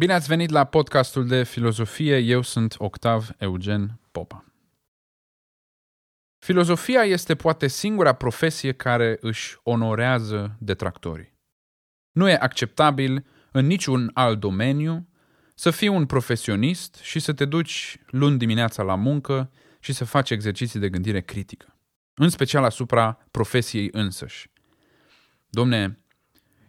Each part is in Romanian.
Bine ați venit la podcastul de filozofie. Eu sunt Octav Eugen Popa. Filozofia este poate singura profesie care își onorează detractorii. Nu e acceptabil în niciun alt domeniu să fii un profesionist și să te duci luni dimineața la muncă și să faci exerciții de gândire critică, în special asupra profesiei însăși. Domne,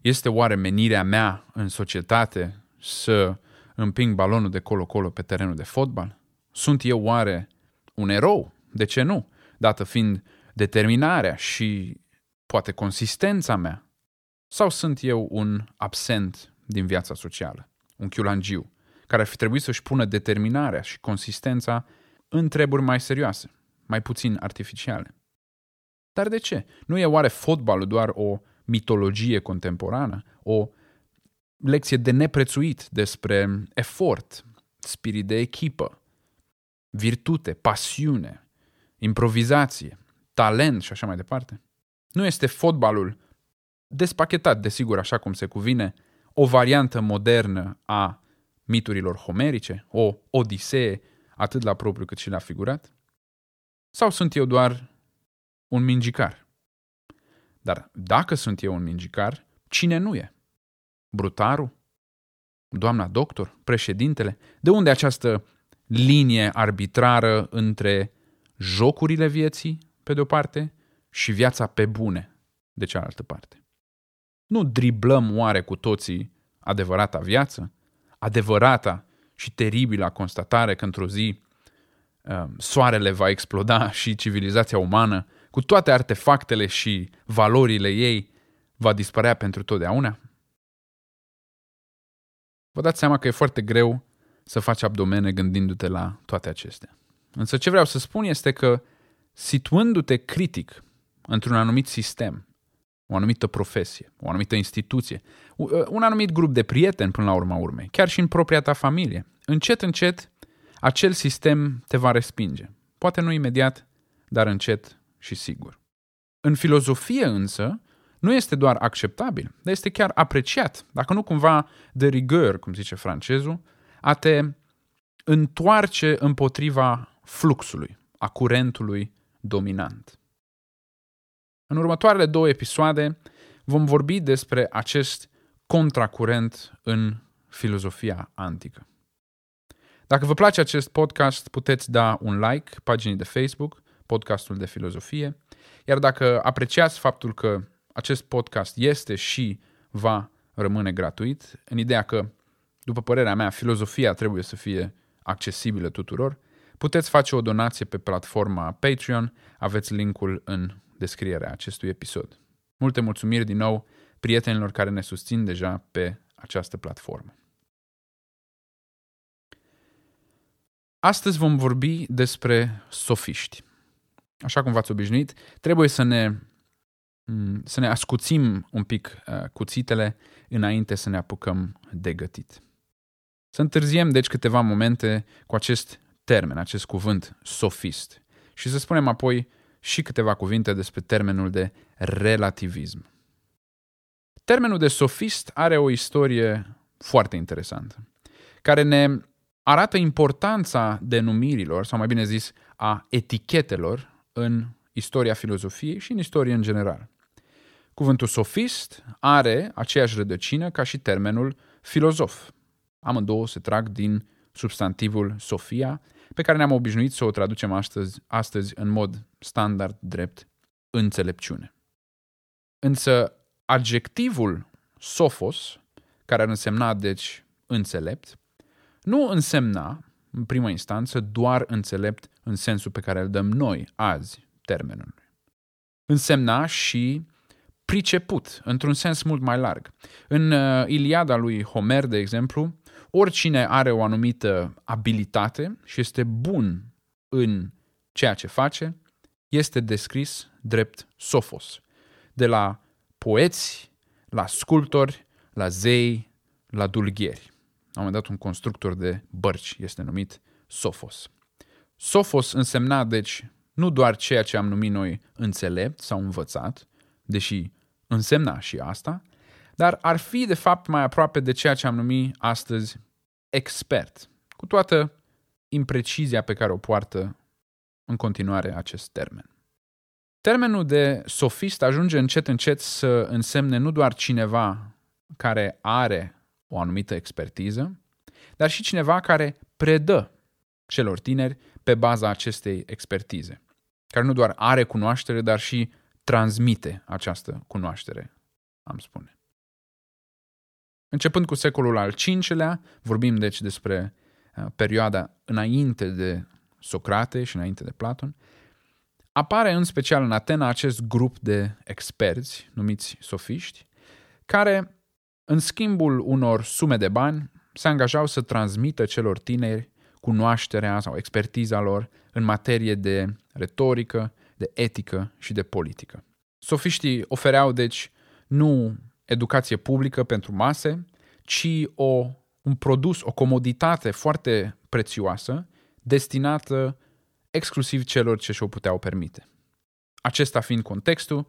este oare menirea mea în societate să împing balonul de colo-colo pe terenul de fotbal? Sunt eu oare un erou? De ce nu? Dată fiind determinarea și poate consistența mea? Sau sunt eu un absent din viața socială, un chiulangiu, care ar fi trebuit să-și pună determinarea și consistența în treburi mai serioase, mai puțin artificiale? Dar de ce? Nu e oare fotbalul doar o mitologie contemporană, o lecție de neprețuit despre efort, spirit de echipă, virtute, pasiune, improvizație, talent și așa mai departe. Nu este fotbalul despachetat, desigur, așa cum se cuvine, o variantă modernă a miturilor homerice, o odisee, atât la propriu cât și la figurat? Sau sunt eu doar un mingicar? Dar dacă sunt eu un mingicar, cine nu e? Brutarul? Doamna doctor? Președintele? De unde această linie arbitrară între jocurile vieții, pe de o parte, și viața pe bune, de cealaltă parte? Nu driblăm oare cu toții adevărata viață? Adevărata și teribilă constatare că într-o zi uh, soarele va exploda și civilizația umană, cu toate artefactele și valorile ei, va dispărea pentru totdeauna? Vă dați seama că e foarte greu să faci abdomene gândindu-te la toate acestea. Însă ce vreau să spun este că situându-te critic într-un anumit sistem, o anumită profesie, o anumită instituție, un anumit grup de prieteni până la urma urmei, chiar și în propria ta familie, încet, încet, acel sistem te va respinge. Poate nu imediat, dar încet și sigur. În filozofie însă, nu este doar acceptabil, dar este chiar apreciat, dacă nu cumva de rigueur, cum zice francezul, a te întoarce împotriva fluxului, a curentului dominant. În următoarele două episoade vom vorbi despre acest contracurent în filozofia antică. Dacă vă place acest podcast, puteți da un like paginii de Facebook, podcastul de filozofie, iar dacă apreciați faptul că acest podcast este și va rămâne gratuit, în ideea că, după părerea mea, filozofia trebuie să fie accesibilă tuturor, puteți face o donație pe platforma Patreon, aveți linkul în descrierea acestui episod. Multe mulțumiri din nou prietenilor care ne susțin deja pe această platformă. Astăzi vom vorbi despre sofiști. Așa cum v-ați obișnuit, trebuie să ne Mm, să ne ascuțim un pic uh, cuțitele înainte să ne apucăm de gătit. Să întârziem, deci, câteva momente cu acest termen, acest cuvânt sofist și să spunem apoi și câteva cuvinte despre termenul de relativism. Termenul de sofist are o istorie foarte interesantă, care ne arată importanța denumirilor, sau mai bine zis, a etichetelor în istoria filozofiei și în istorie în general. Cuvântul sofist are aceeași rădăcină ca și termenul filozof. Amândouă se trag din substantivul sofia, pe care ne-am obișnuit să o traducem astăzi, astăzi în mod standard drept înțelepciune. Însă adjectivul sofos, care ar însemna deci înțelept, nu însemna, în primă instanță, doar înțelept în sensul pe care îl dăm noi azi termenului. Însemna și priceput, într-un sens mult mai larg. În uh, Iliada lui Homer, de exemplu, oricine are o anumită abilitate și este bun în ceea ce face, este descris drept sofos. De la poeți, la sculptori, la zei, la dulghieri. Am moment dat un constructor de bărci este numit sofos. Sofos însemna, deci, nu doar ceea ce am numit noi înțelept sau învățat, deși însemna și asta, dar ar fi de fapt mai aproape de ceea ce am numit astăzi expert, cu toată imprecizia pe care o poartă în continuare acest termen. Termenul de sofist ajunge încet încet să însemne nu doar cineva care are o anumită expertiză, dar și cineva care predă celor tineri pe baza acestei expertize, care nu doar are cunoaștere, dar și transmite această cunoaștere, am spune. Începând cu secolul al V-lea, vorbim deci despre uh, perioada înainte de Socrate și înainte de Platon, apare în special în Atena acest grup de experți, numiți sofiști, care, în schimbul unor sume de bani, se angajau să transmită celor tineri cunoașterea sau expertiza lor în materie de retorică, de etică și de politică. Sofiștii ofereau, deci, nu educație publică pentru mase, ci o, un produs, o comoditate foarte prețioasă, destinată exclusiv celor ce și-o puteau permite. Acesta fiind contextul,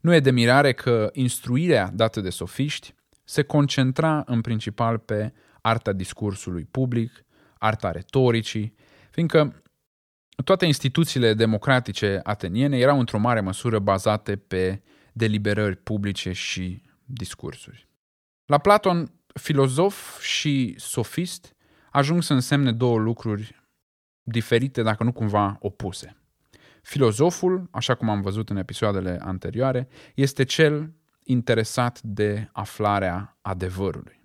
nu e de mirare că instruirea dată de sofiști se concentra în principal pe arta discursului public, arta retoricii, fiindcă toate instituțiile democratice ateniene erau într-o mare măsură bazate pe deliberări publice și discursuri. La Platon, filozof și sofist ajung să însemne două lucruri diferite, dacă nu cumva opuse. Filozoful, așa cum am văzut în episoadele anterioare, este cel interesat de aflarea adevărului.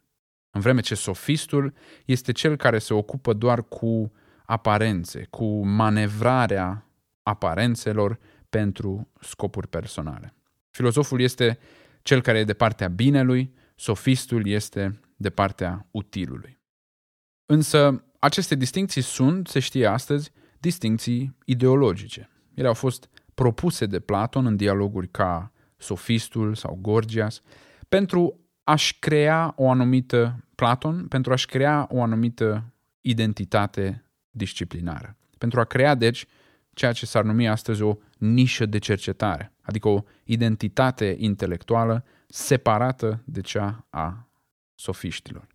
În vreme ce sofistul este cel care se ocupă doar cu aparențe, cu manevrarea aparențelor pentru scopuri personale. Filozoful este cel care e de partea binelui, sofistul este de partea utilului. Însă, aceste distinții sunt, se știe astăzi, distinții ideologice. Ele au fost propuse de Platon în dialoguri ca Sofistul sau Gorgias pentru a-și crea o anumită, Platon, pentru a-și crea o anumită identitate disciplinară. Pentru a crea, deci, ceea ce s-ar numi astăzi o nișă de cercetare, adică o identitate intelectuală separată de cea a sofiștilor.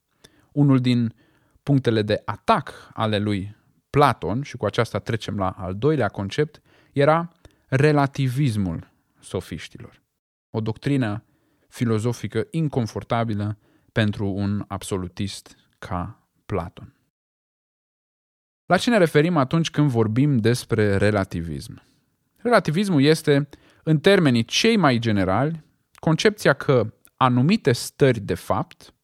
Unul din punctele de atac ale lui Platon, și cu aceasta trecem la al doilea concept, era relativismul sofiștilor. O doctrină filozofică inconfortabilă pentru un absolutist ca Platon. La ce ne referim atunci când vorbim despre relativism? Relativismul este, în termenii cei mai generali, concepția că anumite stări de fapt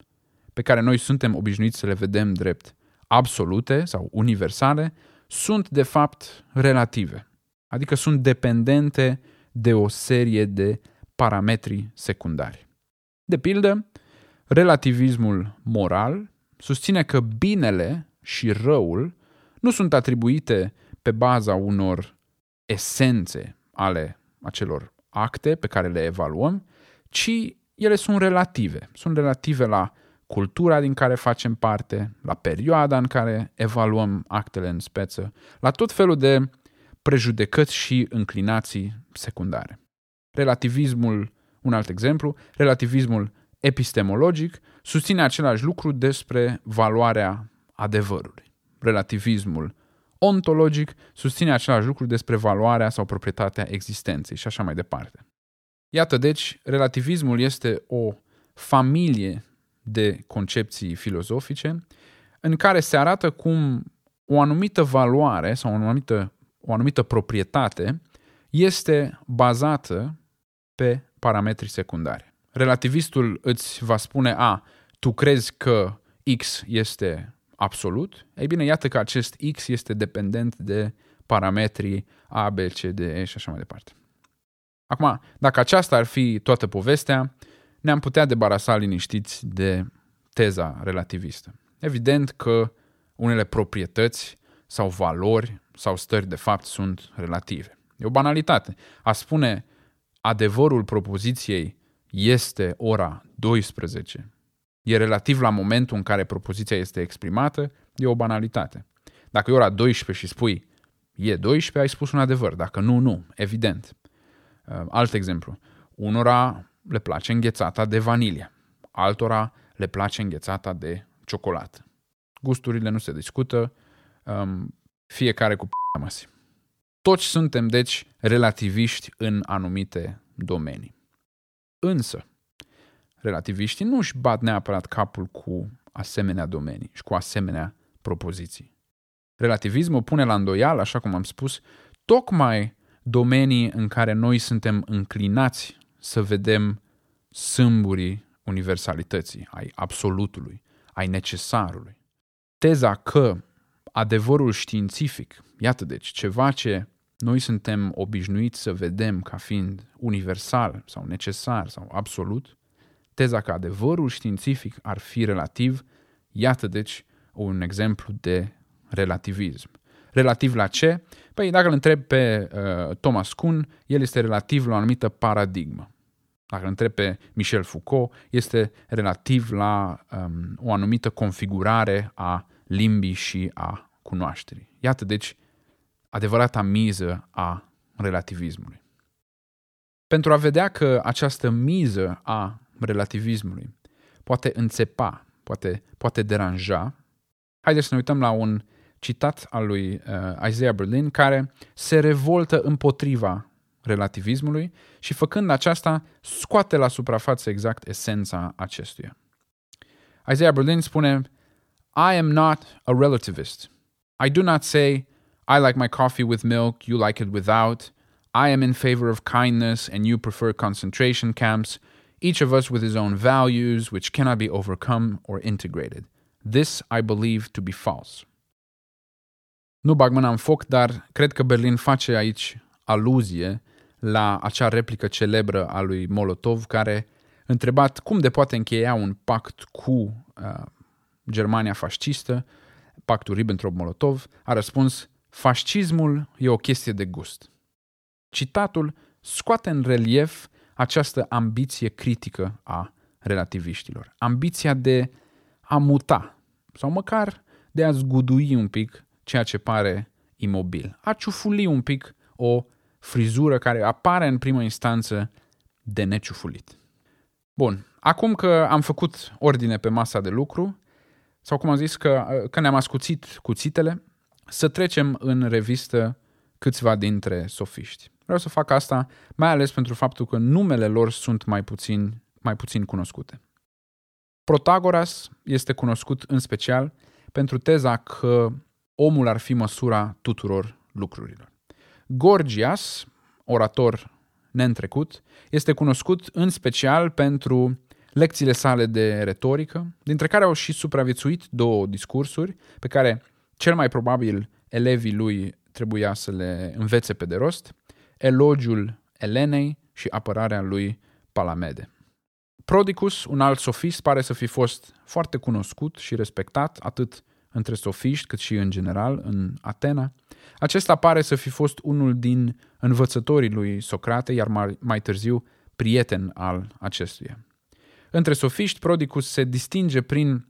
pe care noi suntem obișnuiți să le vedem drept absolute sau universale, sunt de fapt relative, adică sunt dependente de o serie de parametri secundari. De pildă, relativismul moral susține că binele și răul nu sunt atribuite pe baza unor esențe ale acelor acte pe care le evaluăm, ci ele sunt relative. Sunt relative la cultura din care facem parte, la perioada în care evaluăm actele în speță, la tot felul de prejudecăți și înclinații secundare. Relativismul, un alt exemplu, relativismul epistemologic susține același lucru despre valoarea adevărului. Relativismul ontologic susține același lucru despre valoarea sau proprietatea existenței și așa mai departe. Iată deci, relativismul este o familie de concepții filozofice în care se arată cum o anumită valoare sau o anumită, o anumită proprietate este bazată pe parametri secundari. Relativistul îți va spune, a, tu crezi că X este absolut? Ei bine, iată că acest X este dependent de parametrii A, B, C, D, E și așa mai departe. Acum, dacă aceasta ar fi toată povestea, ne-am putea debarasa liniștiți de teza relativistă. Evident că unele proprietăți sau valori sau stări de fapt sunt relative. E o banalitate. A spune adevărul propoziției este ora 12, e relativ la momentul în care propoziția este exprimată, e o banalitate. Dacă e ora 12 și spui e 12, ai spus un adevăr. Dacă nu, nu. Evident. Uh, alt exemplu. Unora le place înghețata de vanilie, altora le place înghețata de ciocolată. gusturile nu se discută, um, fiecare cu p***a măsi. Toți suntem, deci, relativiști în anumite domenii. Însă, relativiștii nu își bat neapărat capul cu asemenea domenii și cu asemenea propoziții. Relativismul pune la îndoială, așa cum am spus, tocmai domenii în care noi suntem înclinați să vedem sâmburii universalității, ai absolutului, ai necesarului. Teza că adevărul științific, iată deci, ceva ce noi suntem obișnuiți să vedem ca fiind universal sau necesar sau absolut, teza că adevărul științific ar fi relativ, iată deci un exemplu de relativism. Relativ la ce? Păi dacă îl întreb pe uh, Thomas Kuhn, el este relativ la o anumită paradigmă. Dacă îl întreb pe Michel Foucault, este relativ la um, o anumită configurare a limbii și a cunoașterii. Iată, deci, adevărata miză a relativismului. Pentru a vedea că această miză a relativismului poate înțepa, poate, poate deranja, haideți să ne uităm la un citat al lui uh, Isaiah Berlin care se revoltă împotriva relativismului și făcând aceasta scoate la suprafață exact esența acestuia. Isaiah Berlin spune I am not a relativist. I do not say I like my coffee with milk, you like it without. I am in favor of kindness and you prefer concentration camps, each of us with his own values which cannot be overcome or integrated. This I believe to be false. Nu bag mâna în foc, dar cred că Berlin face aici aluzie la acea replică celebră a lui Molotov, care, întrebat cum de poate încheia un pact cu uh, Germania fascistă, pactul Ribbentrop-Molotov, a răspuns, fascismul e o chestie de gust. Citatul scoate în relief această ambiție critică a relativiștilor. Ambiția de a muta sau măcar de a zgudui un pic ceea ce pare imobil. A ciufuli un pic o frizură care apare în primă instanță de neciufulit. Bun, acum că am făcut ordine pe masa de lucru, sau cum am zis, că, că ne-am ascuțit cuțitele, să trecem în revistă câțiva dintre sofiști. Vreau să fac asta mai ales pentru faptul că numele lor sunt mai puțin, mai puțin cunoscute. Protagoras este cunoscut în special pentru teza că omul ar fi măsura tuturor lucrurilor. Gorgias, orator neîntrecut, este cunoscut în special pentru lecțiile sale de retorică, dintre care au și supraviețuit două discursuri pe care cel mai probabil elevii lui trebuia să le învețe pe de rost, elogiul Elenei și apărarea lui Palamede. Prodicus, un alt sofist, pare să fi fost foarte cunoscut și respectat atât între sofiști cât și în general în Atena. Acesta pare să fi fost unul din învățătorii lui Socrate, iar mai, mai târziu prieten al acestuia. Între sofiști, Prodicus se distinge prin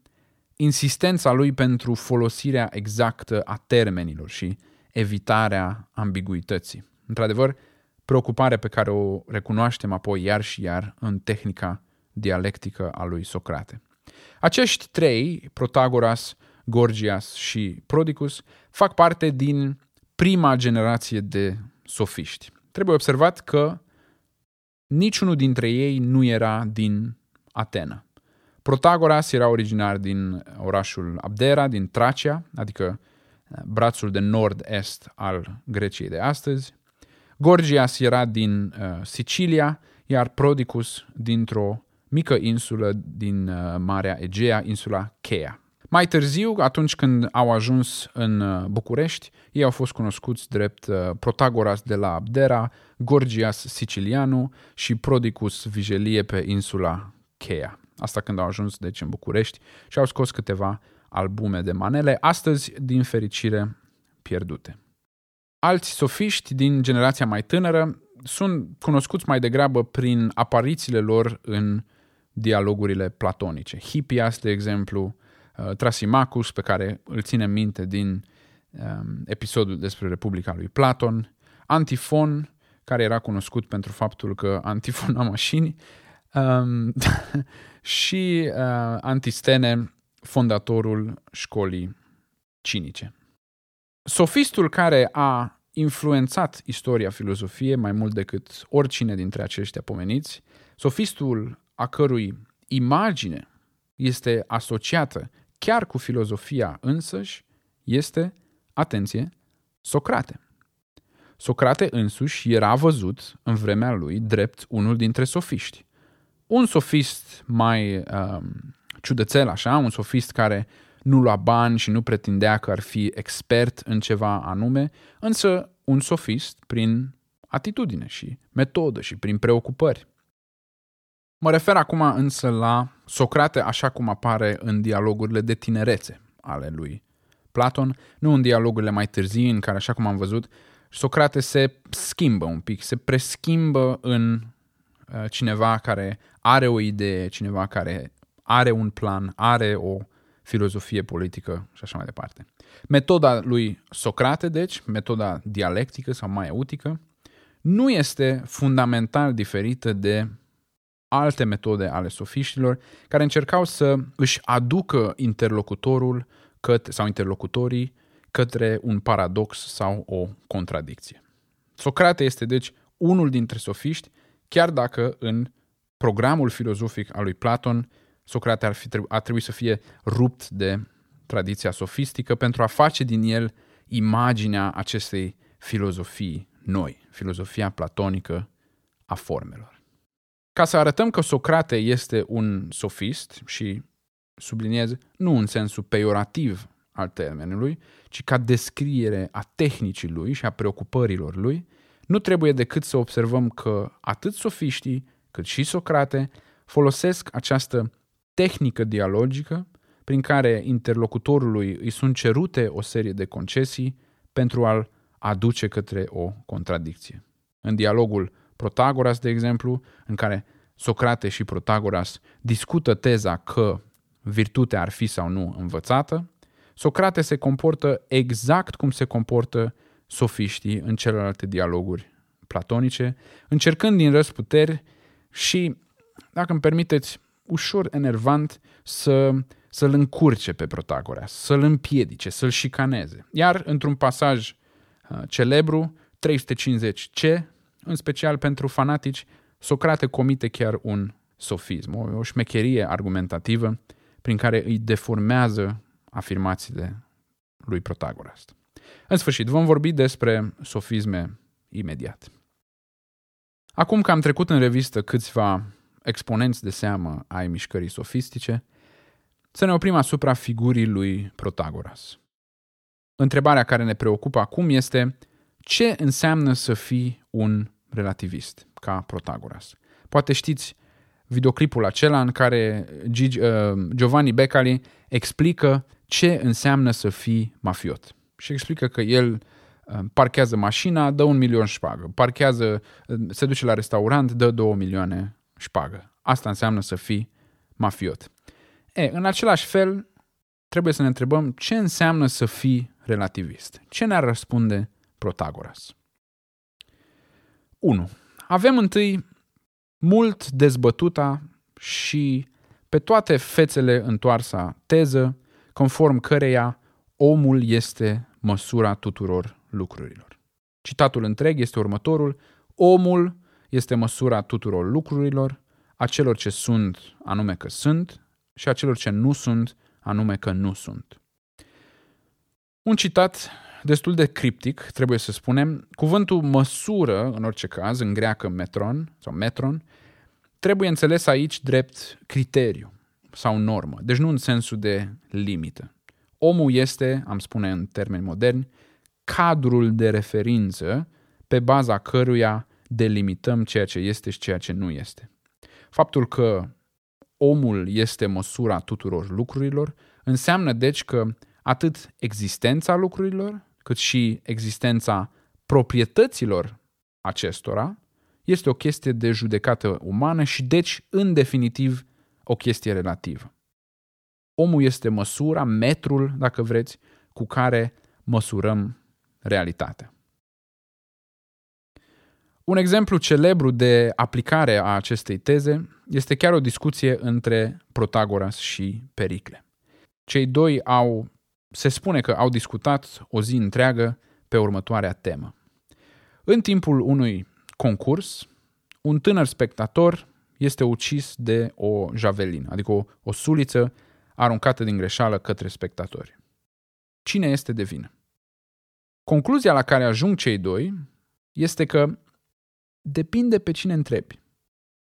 insistența lui pentru folosirea exactă a termenilor și evitarea ambiguității. Într-adevăr, preocupare pe care o recunoaștem apoi iar și iar în tehnica dialectică a lui Socrate. Acești trei, Protagoras, Gorgias și Prodicus, fac parte din prima generație de sofiști. Trebuie observat că niciunul dintre ei nu era din Atena. Protagoras era originar din orașul Abdera, din Tracia, adică eh, brațul de nord-est al Greciei de astăzi. Gorgias era din uh, Sicilia, iar Prodicus dintr-o mică insulă din uh, Marea Egea, insula Cheia. Mai târziu, atunci când au ajuns în uh, București, ei au fost cunoscuți drept uh, Protagoras de la Abdera, Gorgias Sicilianu și Prodicus Vigelie pe insula Cheia. Asta când au ajuns deci în București și au scos câteva albume de manele, astăzi, din fericire, pierdute. Alți sofiști din generația mai tânără sunt cunoscuți mai degrabă prin aparițiile lor în dialogurile platonice. Hippias, de exemplu, uh, Trasimacus, pe care îl ținem minte din um, episodul despre Republica lui Platon, Antifon, care era cunoscut pentru faptul că antifona mașini, um, și uh, Antistene, fondatorul școlii cinice. Sofistul care a influențat istoria filozofiei mai mult decât oricine dintre aceștia pomeniți, sofistul a cărui imagine este asociată chiar cu filozofia însăși, este, atenție, Socrate. Socrate însuși era văzut în vremea lui drept unul dintre sofiști. Un sofist mai um, ciudățel așa, un sofist care nu lua bani și nu pretindea că ar fi expert în ceva anume, însă un sofist prin atitudine și metodă și prin preocupări. Mă refer acum însă la Socrate așa cum apare în dialogurile de tinerețe ale lui Platon, nu în dialogurile mai târzii în care, așa cum am văzut, Socrate se schimbă un pic, se preschimbă în uh, cineva care are o idee, cineva care are un plan, are o filozofie politică și așa mai departe. Metoda lui Socrate, deci, metoda dialectică sau maieutică, nu este fundamental diferită de alte metode ale sofiștilor care încercau să își aducă interlocutorul către, sau interlocutorii către un paradox sau o contradicție. Socrate este deci unul dintre sofiști, chiar dacă în programul filozofic al lui Platon Socrate ar, fi, ar trebui să fie rupt de tradiția sofistică pentru a face din el imaginea acestei filozofii noi, filozofia platonică a formelor. Ca să arătăm că Socrate este un sofist și subliniez nu în sensul peiorativ al termenului, ci ca descriere a tehnicii lui și a preocupărilor lui, nu trebuie decât să observăm că atât sofiștii cât și Socrate folosesc această tehnică dialogică prin care interlocutorului îi sunt cerute o serie de concesii pentru a-l aduce către o contradicție. În dialogul Protagoras, de exemplu, în care Socrate și Protagoras discută teza că virtutea ar fi sau nu învățată, Socrate se comportă exact cum se comportă sofiștii în celelalte dialoguri platonice, încercând din răsputeri și, dacă îmi permiteți, ușor enervant să, să-l încurce pe Protagoras, să-l împiedice, să-l șicaneze. Iar într-un pasaj uh, celebru, 350C, în special pentru fanatici, Socrate comite chiar un sofism, o, o șmecherie argumentativă prin care îi deformează afirmațiile lui Protagoras. În sfârșit, vom vorbi despre sofisme imediat. Acum că am trecut în revistă câțiva exponenți de seamă ai mișcării sofistice, să ne oprim asupra figurii lui Protagoras. Întrebarea care ne preocupă acum este ce înseamnă să fii un relativist ca Protagoras. Poate știți videoclipul acela în care Gigi, uh, Giovanni Beccali explică ce înseamnă să fii mafiot. Și explică că el uh, parchează mașina, dă un milion șpagă. Parchează, uh, se duce la restaurant, dă două milioane șpagă. Asta înseamnă să fii mafiot. E, în același fel, trebuie să ne întrebăm ce înseamnă să fii relativist. Ce ne-ar răspunde Protagoras? 1. Avem întâi mult dezbătuta și pe toate fețele întoarsa teză, conform căreia omul este măsura tuturor lucrurilor. Citatul întreg este următorul, omul este măsura tuturor lucrurilor, a celor ce sunt, anume că sunt, și a celor ce nu sunt, anume că nu sunt. Un citat destul de criptic, trebuie să spunem. Cuvântul măsură, în orice caz, în greacă metron sau metron, trebuie înțeles aici drept criteriu sau normă, deci nu în sensul de limită. Omul este, am spune în termeni moderni, cadrul de referință pe baza căruia delimităm ceea ce este și ceea ce nu este. Faptul că omul este măsura tuturor lucrurilor înseamnă deci că atât existența lucrurilor, cât și existența proprietăților acestora este o chestie de judecată umană și deci, în definitiv, o chestie relativă. Omul este măsura, metrul, dacă vreți, cu care măsurăm realitatea. Un exemplu celebru de aplicare a acestei teze este chiar o discuție între Protagoras și Pericle. Cei doi au, se spune că au discutat o zi întreagă pe următoarea temă. În timpul unui concurs, un tânăr spectator este ucis de o javelină, adică o, o suliță aruncată din greșeală către spectatori. Cine este de vină? Concluzia la care ajung cei doi este că depinde pe cine întrebi.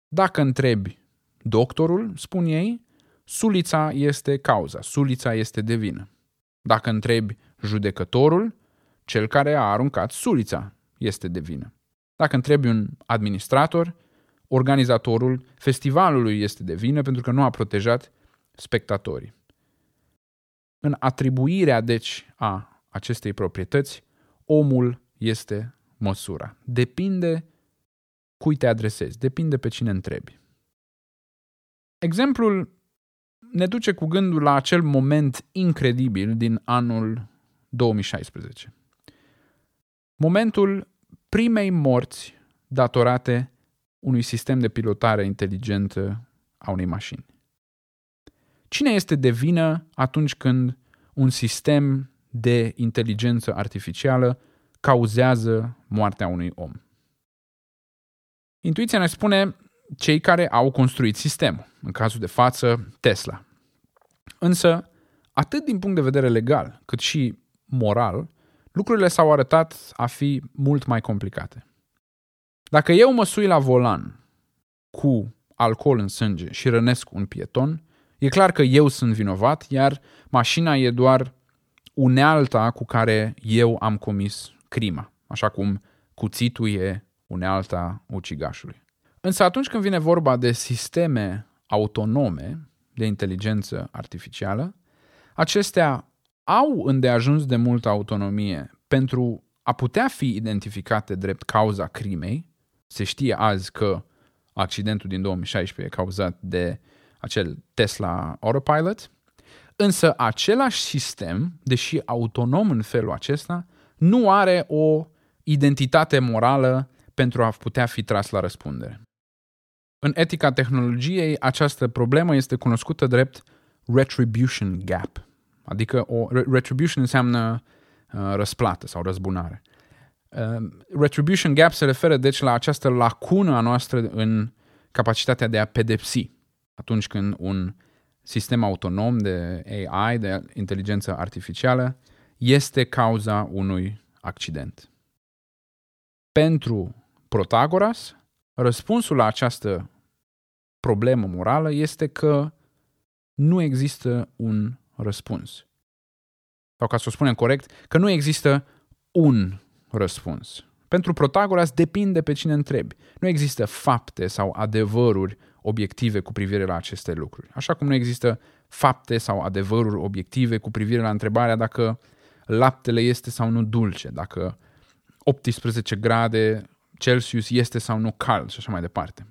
Dacă întrebi doctorul, spun ei, sulița este cauza, sulița este de vină. Dacă întrebi judecătorul, cel care a aruncat sulița este de vină. Dacă întrebi un administrator, organizatorul festivalului este de vină pentru că nu a protejat spectatorii. În atribuirea, deci, a acestei proprietăți, omul este măsura. Depinde cui te adresezi, depinde pe cine întrebi. Exemplul ne duce cu gândul la acel moment incredibil din anul 2016. Momentul primei morți datorate unui sistem de pilotare inteligentă a unei mașini. Cine este de vină atunci când un sistem de inteligență artificială cauzează moartea unui om? Intuiția ne spune cei care au construit sistemul, în cazul de față Tesla. Însă, atât din punct de vedere legal, cât și moral, lucrurile s-au arătat a fi mult mai complicate. Dacă eu mă sui la volan cu alcool în sânge și rănesc un pieton, e clar că eu sunt vinovat, iar mașina e doar unealta cu care eu am comis crima, așa cum cuțitul e unealta ucigașului. Însă atunci când vine vorba de sisteme autonome de inteligență artificială, acestea au îndeajuns de multă autonomie pentru a putea fi identificate drept cauza crimei. Se știe azi că accidentul din 2016 e cauzat de acel Tesla Autopilot, însă același sistem, deși autonom în felul acesta, nu are o identitate morală pentru a putea fi tras la răspundere. În etica tehnologiei, această problemă este cunoscută drept retribution gap, adică o retribution înseamnă uh, răsplată sau răzbunare. Uh, retribution gap se referă deci la această lacună a noastră în capacitatea de a pedepsi atunci când un sistem autonom de AI, de inteligență artificială, este cauza unui accident. Pentru Protagoras, răspunsul la această problemă morală este că nu există un răspuns. Sau ca să o spunem corect, că nu există un răspuns. Pentru Protagoras depinde pe cine întrebi. Nu există fapte sau adevăruri obiective cu privire la aceste lucruri. Așa cum nu există fapte sau adevăruri obiective cu privire la întrebarea dacă laptele este sau nu dulce, dacă 18 grade Celsius este sau nu cald și așa mai departe.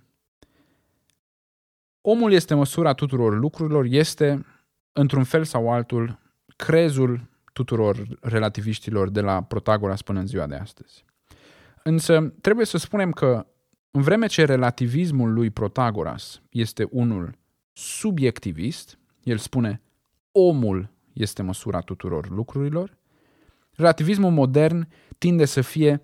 Omul este măsura tuturor lucrurilor, este, într-un fel sau altul, crezul tuturor relativiștilor de la Protagoras până în ziua de astăzi. Însă trebuie să spunem că în vreme ce relativismul lui Protagoras este unul subiectivist, el spune omul este măsura tuturor lucrurilor, relativismul modern tinde să fie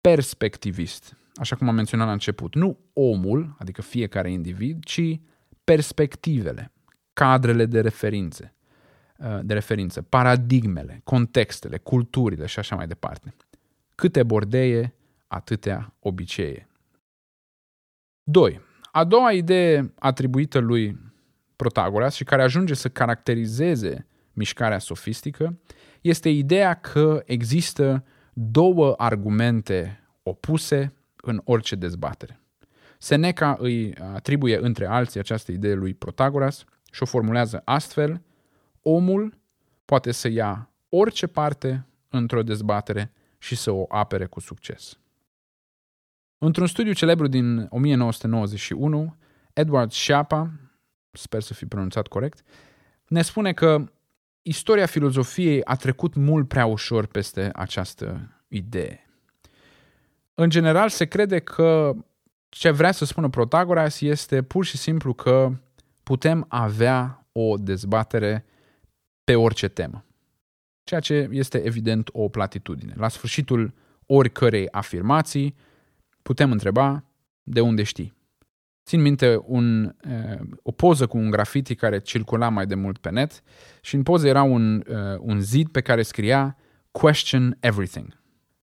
perspectivist, așa cum am menționat la început. Nu omul, adică fiecare individ, ci perspectivele, cadrele de referințe, uh, de referință, paradigmele, contextele, culturile și așa mai departe. Câte bordeie, atâtea obicee. 2. A doua idee atribuită lui Protagoras și care ajunge să caracterizeze mișcarea sofistică este ideea că există două argumente opuse în orice dezbatere. Seneca îi atribuie între alții această idee lui Protagoras și o formulează astfel, omul poate să ia orice parte într-o dezbatere și să o apere cu succes. Într-un studiu celebru din 1991, Edward Schiappa, sper să fi pronunțat corect, ne spune că istoria filozofiei a trecut mult prea ușor peste această idee. În general, se crede că ce vrea să spună Protagoras este pur și simplu că putem avea o dezbatere pe orice temă. Ceea ce este evident o platitudine. La sfârșitul oricărei afirmații putem întreba de unde știi. Țin minte un, o poză cu un graffiti care circula mai de mult pe net și în poză era un, un zid pe care scria Question everything.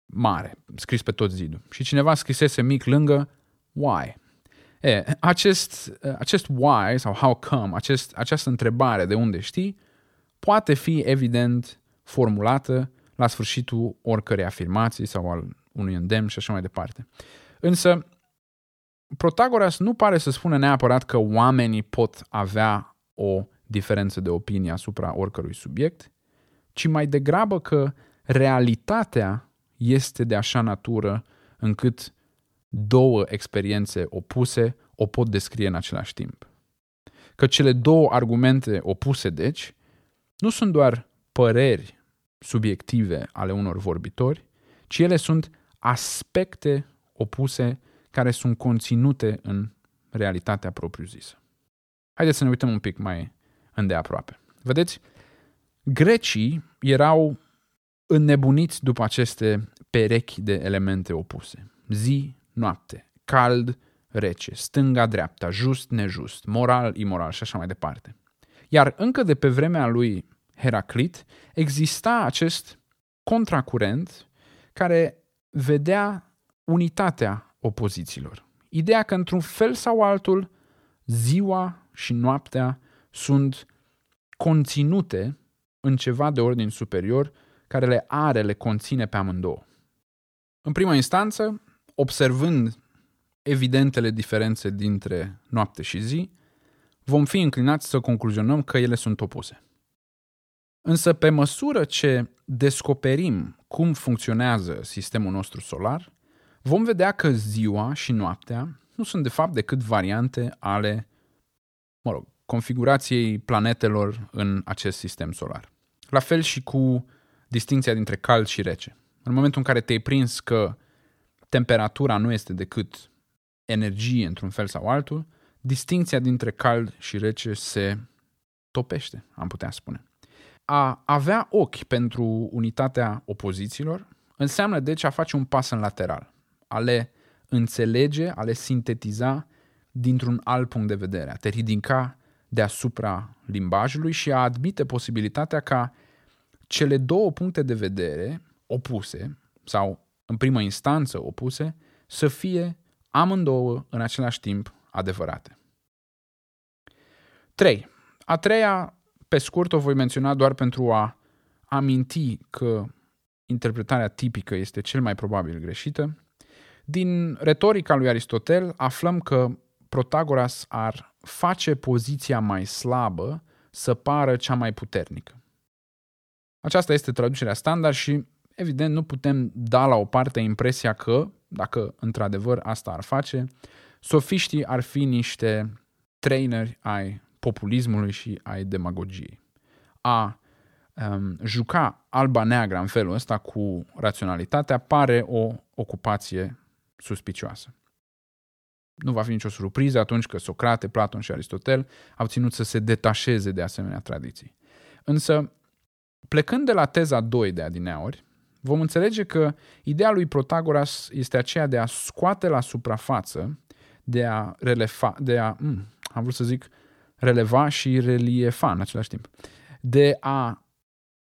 Mare, scris pe tot zidul. Și cineva scrisese mic lângă Why? E, acest, acest why sau how come, acest, această întrebare de unde știi, poate fi evident formulată la sfârșitul oricărei afirmații sau al unui îndemn și așa mai departe. Însă, Protagoras nu pare să spună neapărat că oamenii pot avea o diferență de opinie asupra oricărui subiect, ci mai degrabă că realitatea este de așa natură încât două experiențe opuse o pot descrie în același timp. Că cele două argumente opuse, deci, nu sunt doar păreri subiective ale unor vorbitori, ci ele sunt aspecte opuse care sunt conținute în realitatea propriu-zisă. Haideți să ne uităm un pic mai îndeaproape. Vedeți, grecii erau înnebuniți după aceste perechi de elemente opuse. Zi, noapte, cald, rece, stânga-dreapta, just-nejust, moral-imoral și așa mai departe. Iar încă de pe vremea lui Heraclit exista acest contracurent care vedea unitatea opozițiilor. Ideea că într-un fel sau altul ziua și noaptea sunt conținute în ceva de ordin superior care le are, le conține pe amândouă. În prima instanță, observând evidentele diferențe dintre noapte și zi, vom fi înclinați să concluzionăm că ele sunt opuse. Însă, pe măsură ce descoperim cum funcționează sistemul nostru solar, vom vedea că ziua și noaptea nu sunt de fapt decât variante ale, mă rog, configurației planetelor în acest sistem solar. La fel și cu distinția dintre cald și rece. În momentul în care te-ai prins că temperatura nu este decât energie într-un fel sau altul, distinția dintre cald și rece se topește, am putea spune. A avea ochi pentru unitatea opozițiilor înseamnă deci a face un pas în lateral, a le înțelege, a le sintetiza dintr-un alt punct de vedere, a te ridica deasupra limbajului și a admite posibilitatea ca cele două puncte de vedere opuse sau în primă instanță opuse să fie amândouă în același timp adevărate. 3. A treia, pe scurt, o voi menționa doar pentru a aminti că interpretarea tipică este cel mai probabil greșită. Din retorica lui Aristotel aflăm că Protagoras ar face poziția mai slabă să pară cea mai puternică. Aceasta este traducerea standard și, evident, nu putem da la o parte impresia că, dacă într-adevăr asta ar face, sofiștii ar fi niște traineri ai populismului și ai demagogiei. A um, juca alba-neagra în felul ăsta cu raționalitatea pare o ocupație suspicioasă. Nu va fi nicio surpriză atunci că Socrate, Platon și Aristotel au ținut să se detașeze de asemenea tradiții. Însă, plecând de la teza 2 de adineauri, vom înțelege că ideea lui Protagoras este aceea de a scoate la suprafață, de a relefa, de a, mm, am vrut să zic, releva și reliefa în același timp, de a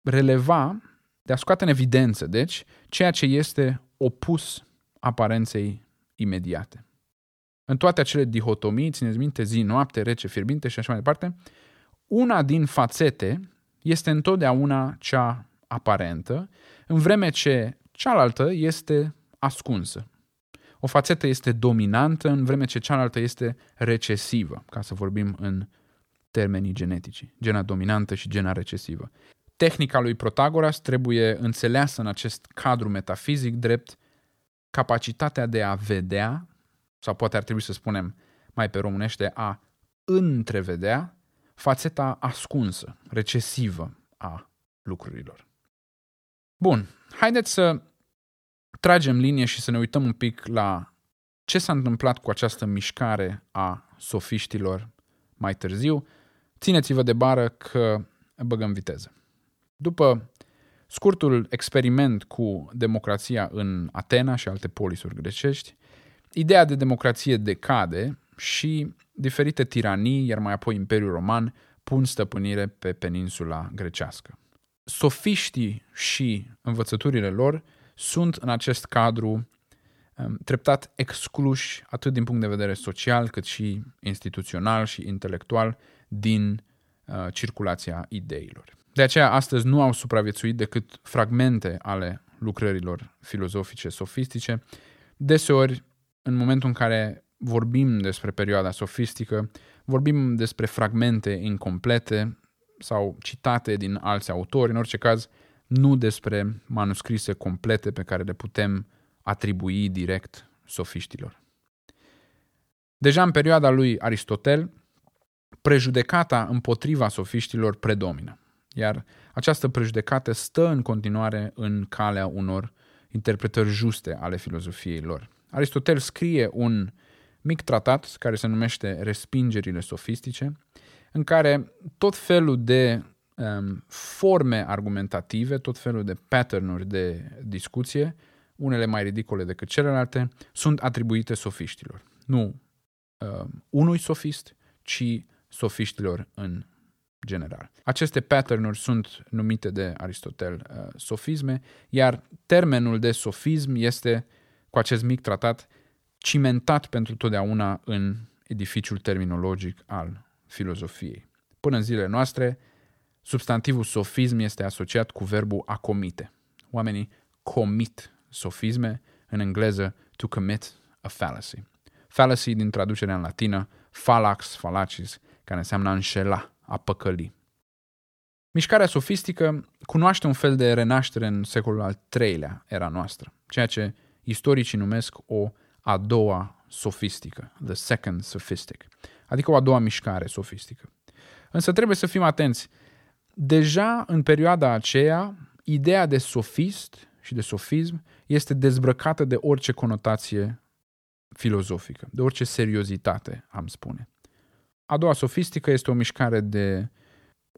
releva, de a scoate în evidență, deci, ceea ce este opus aparenței imediate. În toate acele dihotomii, țineți minte, zi, noapte, rece, fierbinte și așa mai departe, una din fațete este întotdeauna cea aparentă, în vreme ce cealaltă este ascunsă. O fațetă este dominantă, în vreme ce cealaltă este recesivă, ca să vorbim în termenii genetici, gena dominantă și gena recesivă. Tehnica lui Protagoras trebuie înțeleasă în acest cadru metafizic drept capacitatea de a vedea, sau poate ar trebui să spunem mai pe românește, a întrevedea fațeta ascunsă, recesivă a lucrurilor. Bun, haideți să tragem linie și să ne uităm un pic la ce s-a întâmplat cu această mișcare a sofiștilor mai târziu. Țineți-vă de bară că băgăm viteză. După scurtul experiment cu democrația în Atena și alte polisuri grecești, ideea de democrație decade și diferite tiranii, iar mai apoi Imperiul Roman, pun stăpânire pe peninsula grecească. Sofiștii și învățăturile lor sunt în acest cadru um, treptat excluși atât din punct de vedere social cât și instituțional și intelectual din uh, circulația ideilor. De aceea, astăzi nu au supraviețuit decât fragmente ale lucrărilor filozofice sofistice. Deseori, în momentul în care vorbim despre perioada sofistică, vorbim despre fragmente incomplete sau citate din alți autori, în orice caz, nu despre manuscrise complete pe care le putem atribui direct sofiștilor. Deja în perioada lui Aristotel, prejudecata împotriva sofiștilor predomină, iar această prejudecată stă în continuare în calea unor interpretări juste ale filozofiei lor. Aristotel scrie un mic tratat care se numește Respingerile sofistice, în care tot felul de um, forme argumentative, tot felul de patternuri de discuție, unele mai ridicole decât celelalte, sunt atribuite sofiștilor. Nu uh, unui sofist, ci sofiștilor în general. Aceste patternuri sunt numite de Aristotel uh, sofisme, iar termenul de sofism este, cu acest mic tratat, cimentat pentru totdeauna în edificiul terminologic al filozofiei. Până în zilele noastre, substantivul sofism este asociat cu verbul a comite. Oamenii comit sofisme, în engleză to commit a fallacy. Fallacy din traducerea în latină, fallax, fallacis, care înseamnă a înșela, a păcăli. Mișcarea sofistică cunoaște un fel de renaștere în secolul al III-lea era noastră, ceea ce istoricii numesc o a doua sofistică, the second sophistic, adică o a doua mișcare sofistică. Însă trebuie să fim atenți. Deja în perioada aceea, ideea de sofist și de sofism este dezbrăcată de orice conotație filozofică, de orice seriozitate, am spune. A doua sofistică este o mișcare de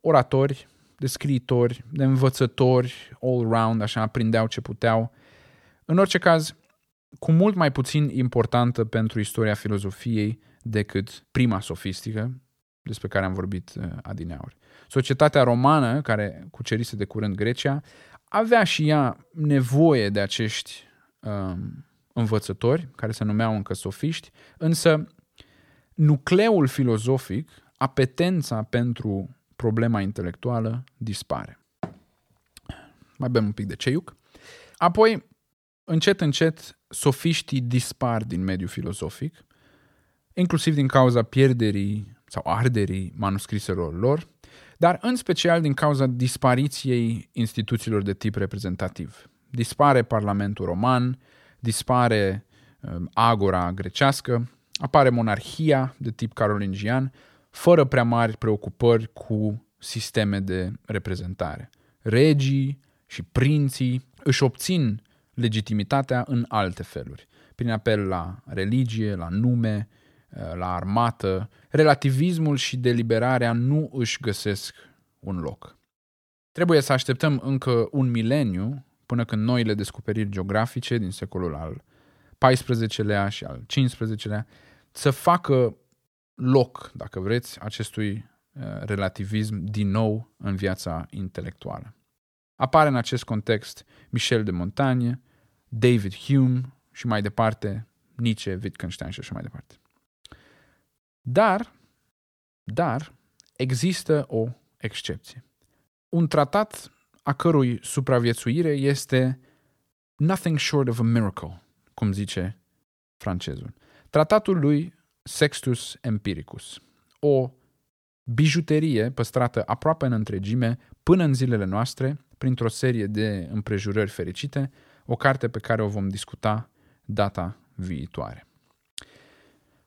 oratori, de scriitori, de învățători, all-round, așa, prindeau ce puteau. În orice caz, cu mult mai puțin importantă pentru istoria filozofiei decât prima sofistică, despre care am vorbit uh, adineauri. Societatea romană, care cucerise de curând Grecia, avea și ea nevoie de acești um, învățători, care se numeau încă sofiști, însă nucleul filozofic, apetența pentru problema intelectuală dispare. Mai bem un pic de ceiuc. Apoi, încet, încet, sofiștii dispar din mediul filozofic, inclusiv din cauza pierderii sau arderii manuscriselor lor, dar în special din cauza dispariției instituțiilor de tip reprezentativ. Dispare Parlamentul Roman, dispare um, agora grecească, apare monarhia de tip carolingian, fără prea mari preocupări cu sisteme de reprezentare. Regii și prinții își obțin legitimitatea în alte feluri, prin apel la religie, la nume, la armată. Relativismul și deliberarea nu își găsesc un loc. Trebuie să așteptăm încă un mileniu până când noile descoperiri geografice din secolul al XIV-lea și al XV-lea să facă loc, dacă vreți, acestui uh, relativism din nou în viața intelectuală. Apare în acest context Michel de Montaigne, David Hume și mai departe Nietzsche, Wittgenstein și așa mai departe. Dar, dar, există o excepție. Un tratat a cărui supraviețuire este nothing short of a miracle, cum zice francezul. Tratatul lui Sextus Empiricus, o bijuterie păstrată aproape în întregime până în zilele noastre, printr-o serie de împrejurări fericite, o carte pe care o vom discuta data viitoare.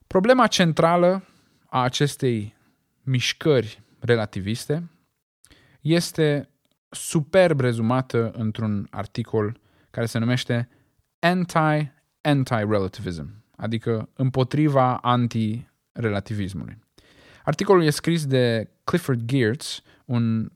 Problema centrală a acestei mișcări relativiste este superb rezumată într-un articol care se numește Anti-Anti-Relativism, adică împotriva anti-relativismului. Articolul e scris de Clifford Geertz, un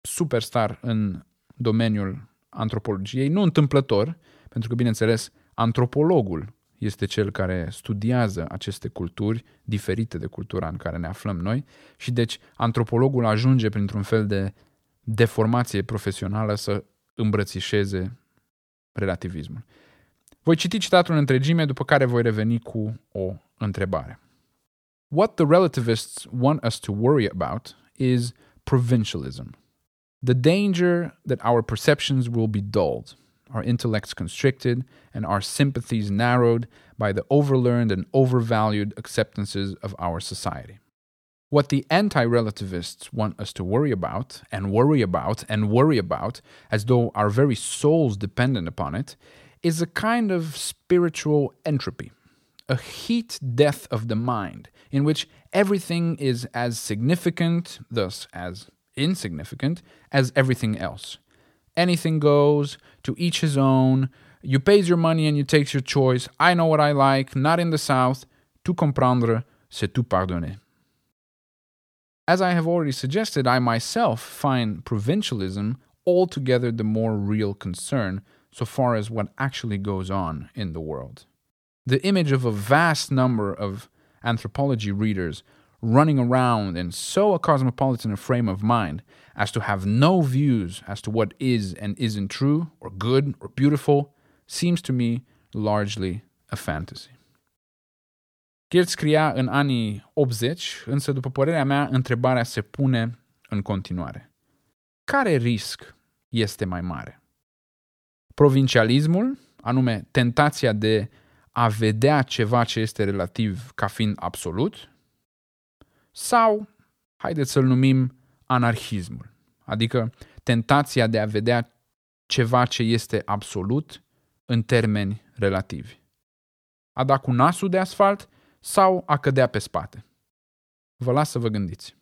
superstar în domeniul antropologiei, nu întâmplător, pentru că, bineînțeles, antropologul este cel care studiază aceste culturi diferite de cultura în care ne aflăm noi și deci antropologul ajunge printr-un fel de deformație profesională să îmbrățișeze relativismul. Voi citi citatul în întregime, după care voi reveni cu o întrebare. What the relativists want us to worry about is provincialism. The danger that our perceptions will be dulled, our intellects constricted, and our sympathies narrowed by the overlearned and overvalued acceptances of our society. What the anti relativists want us to worry about, and worry about, and worry about, as though our very souls depended upon it, is a kind of spiritual entropy, a heat death of the mind, in which everything is as significant, thus as insignificant, as everything else. Anything goes, to each his own, you pays your money and you takes your choice, I know what I like, not in the South, tout comprendre, c'est tout pardonner. As I have already suggested, I myself find provincialism altogether the more real concern so far as what actually goes on in the world. The image of a vast number of anthropology readers running around in so a cosmopolitan a frame of mind as to have no views as to what is and isn't true, or good, or beautiful, seems to me largely a fantasy. Kiel scria în anii 80, însă, după părerea mea, întrebarea se pune în continuare. Care risc este mai mare? Provincialismul, anume tentația de a vedea ceva ce este relativ ca fiind absolut, sau, haideți să-l numim anarhismul, adică tentația de a vedea ceva ce este absolut în termeni relativi. A da cu nasul de asfalt sau a cădea pe spate. Vă las să vă gândiți.